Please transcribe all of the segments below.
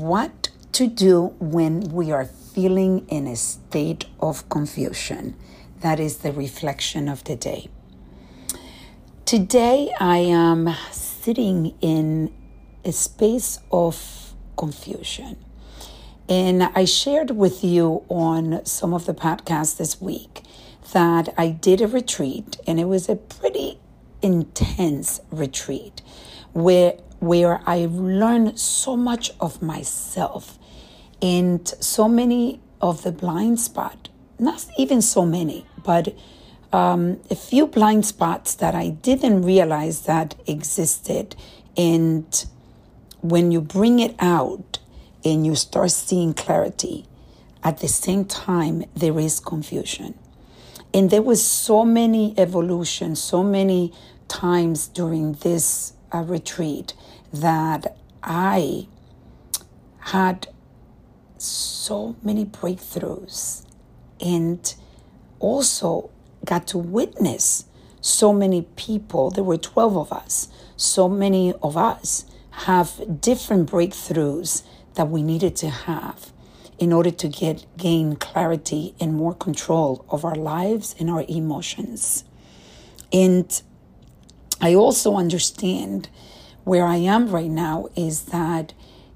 what to do when we are feeling in a state of confusion. That is the reflection of the day. Today, I am sitting in a space of confusion. And I shared with you on some of the podcasts this week that I did a retreat, and it was a pretty intense retreat where where I learned so much of myself and so many of the blind spot, not even so many, but um, a few blind spots that I didn't realize that existed. And when you bring it out and you start seeing clarity, at the same time, there is confusion. And there was so many evolutions, so many times during this uh, retreat that I had so many breakthroughs and also got to witness so many people. There were 12 of us. So many of us have different breakthroughs that we needed to have in order to get gain clarity and more control of our lives and our emotions. And I also understand where I am right now is that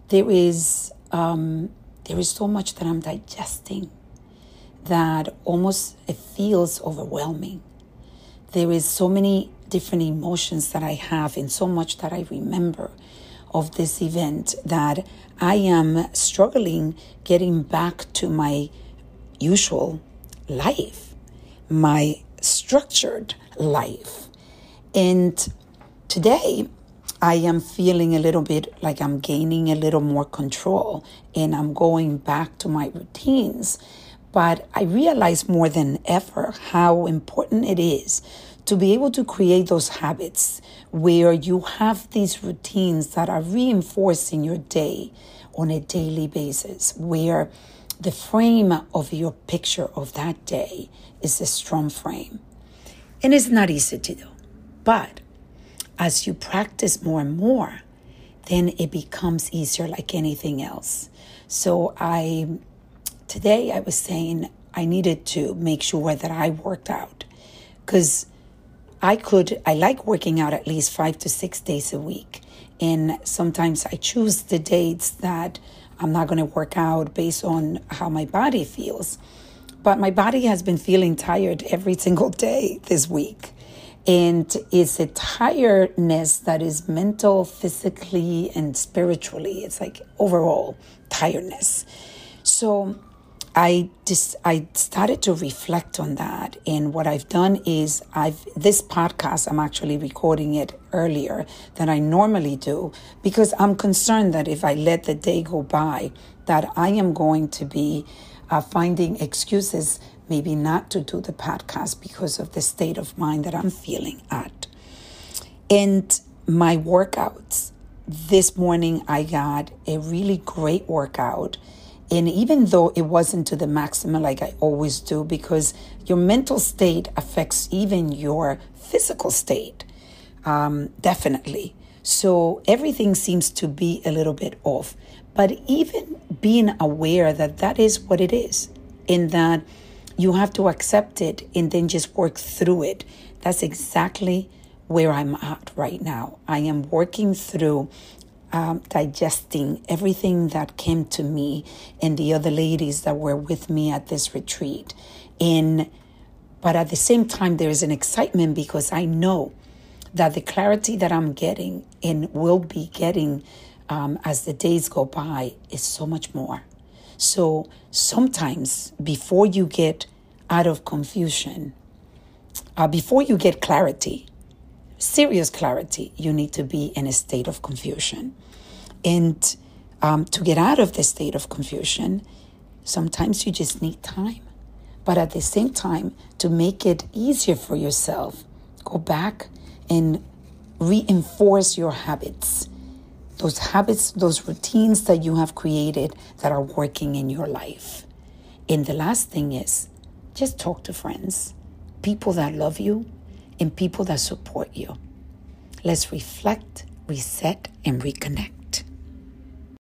there is um, there is so much that I'm digesting that almost it feels overwhelming. There is so many different emotions that I have and so much that I remember of this event that I am struggling getting back to my usual life, my structured life. And today I am feeling a little bit like I'm gaining a little more control and I'm going back to my routines. But I realize more than ever how important it is to be able to create those habits where you have these routines that are reinforcing your day on a daily basis, where the frame of your picture of that day is a strong frame. And it's not easy to do, but as you practice more and more, then it becomes easier like anything else. So I today I was saying I needed to make sure that I worked out cuz I could I like working out at least 5 to 6 days a week. And sometimes I choose the dates that I'm not going to work out based on how my body feels. But my body has been feeling tired every single day this week. And it's a tiredness that is mental, physically, and spiritually. It's like overall tiredness. So I just I started to reflect on that, and what I've done is I've this podcast I'm actually recording it earlier than I normally do because I'm concerned that if I let the day go by, that I am going to be uh, finding excuses maybe not to do the podcast because of the state of mind that I'm feeling at. And my workouts. This morning, I got a really great workout. And even though it wasn't to the maximum like I always do, because your mental state affects even your physical state, um, definitely. So everything seems to be a little bit off. But even being aware that that is what it is, in that you have to accept it and then just work through it. That's exactly where I'm at right now. I am working through um, digesting everything that came to me and the other ladies that were with me at this retreat. And but at the same time, there is an excitement because I know that the clarity that I'm getting and will be getting um, as the days go by is so much more. So sometimes before you get out of confusion, uh, before you get clarity, serious clarity, you need to be in a state of confusion. And um, to get out of the state of confusion, sometimes you just need time. But at the same time, to make it easier for yourself, go back and reinforce your habits those habits, those routines that you have created that are working in your life. And the last thing is just talk to friends, people that love you, and people that support you. Let's reflect, reset, and reconnect.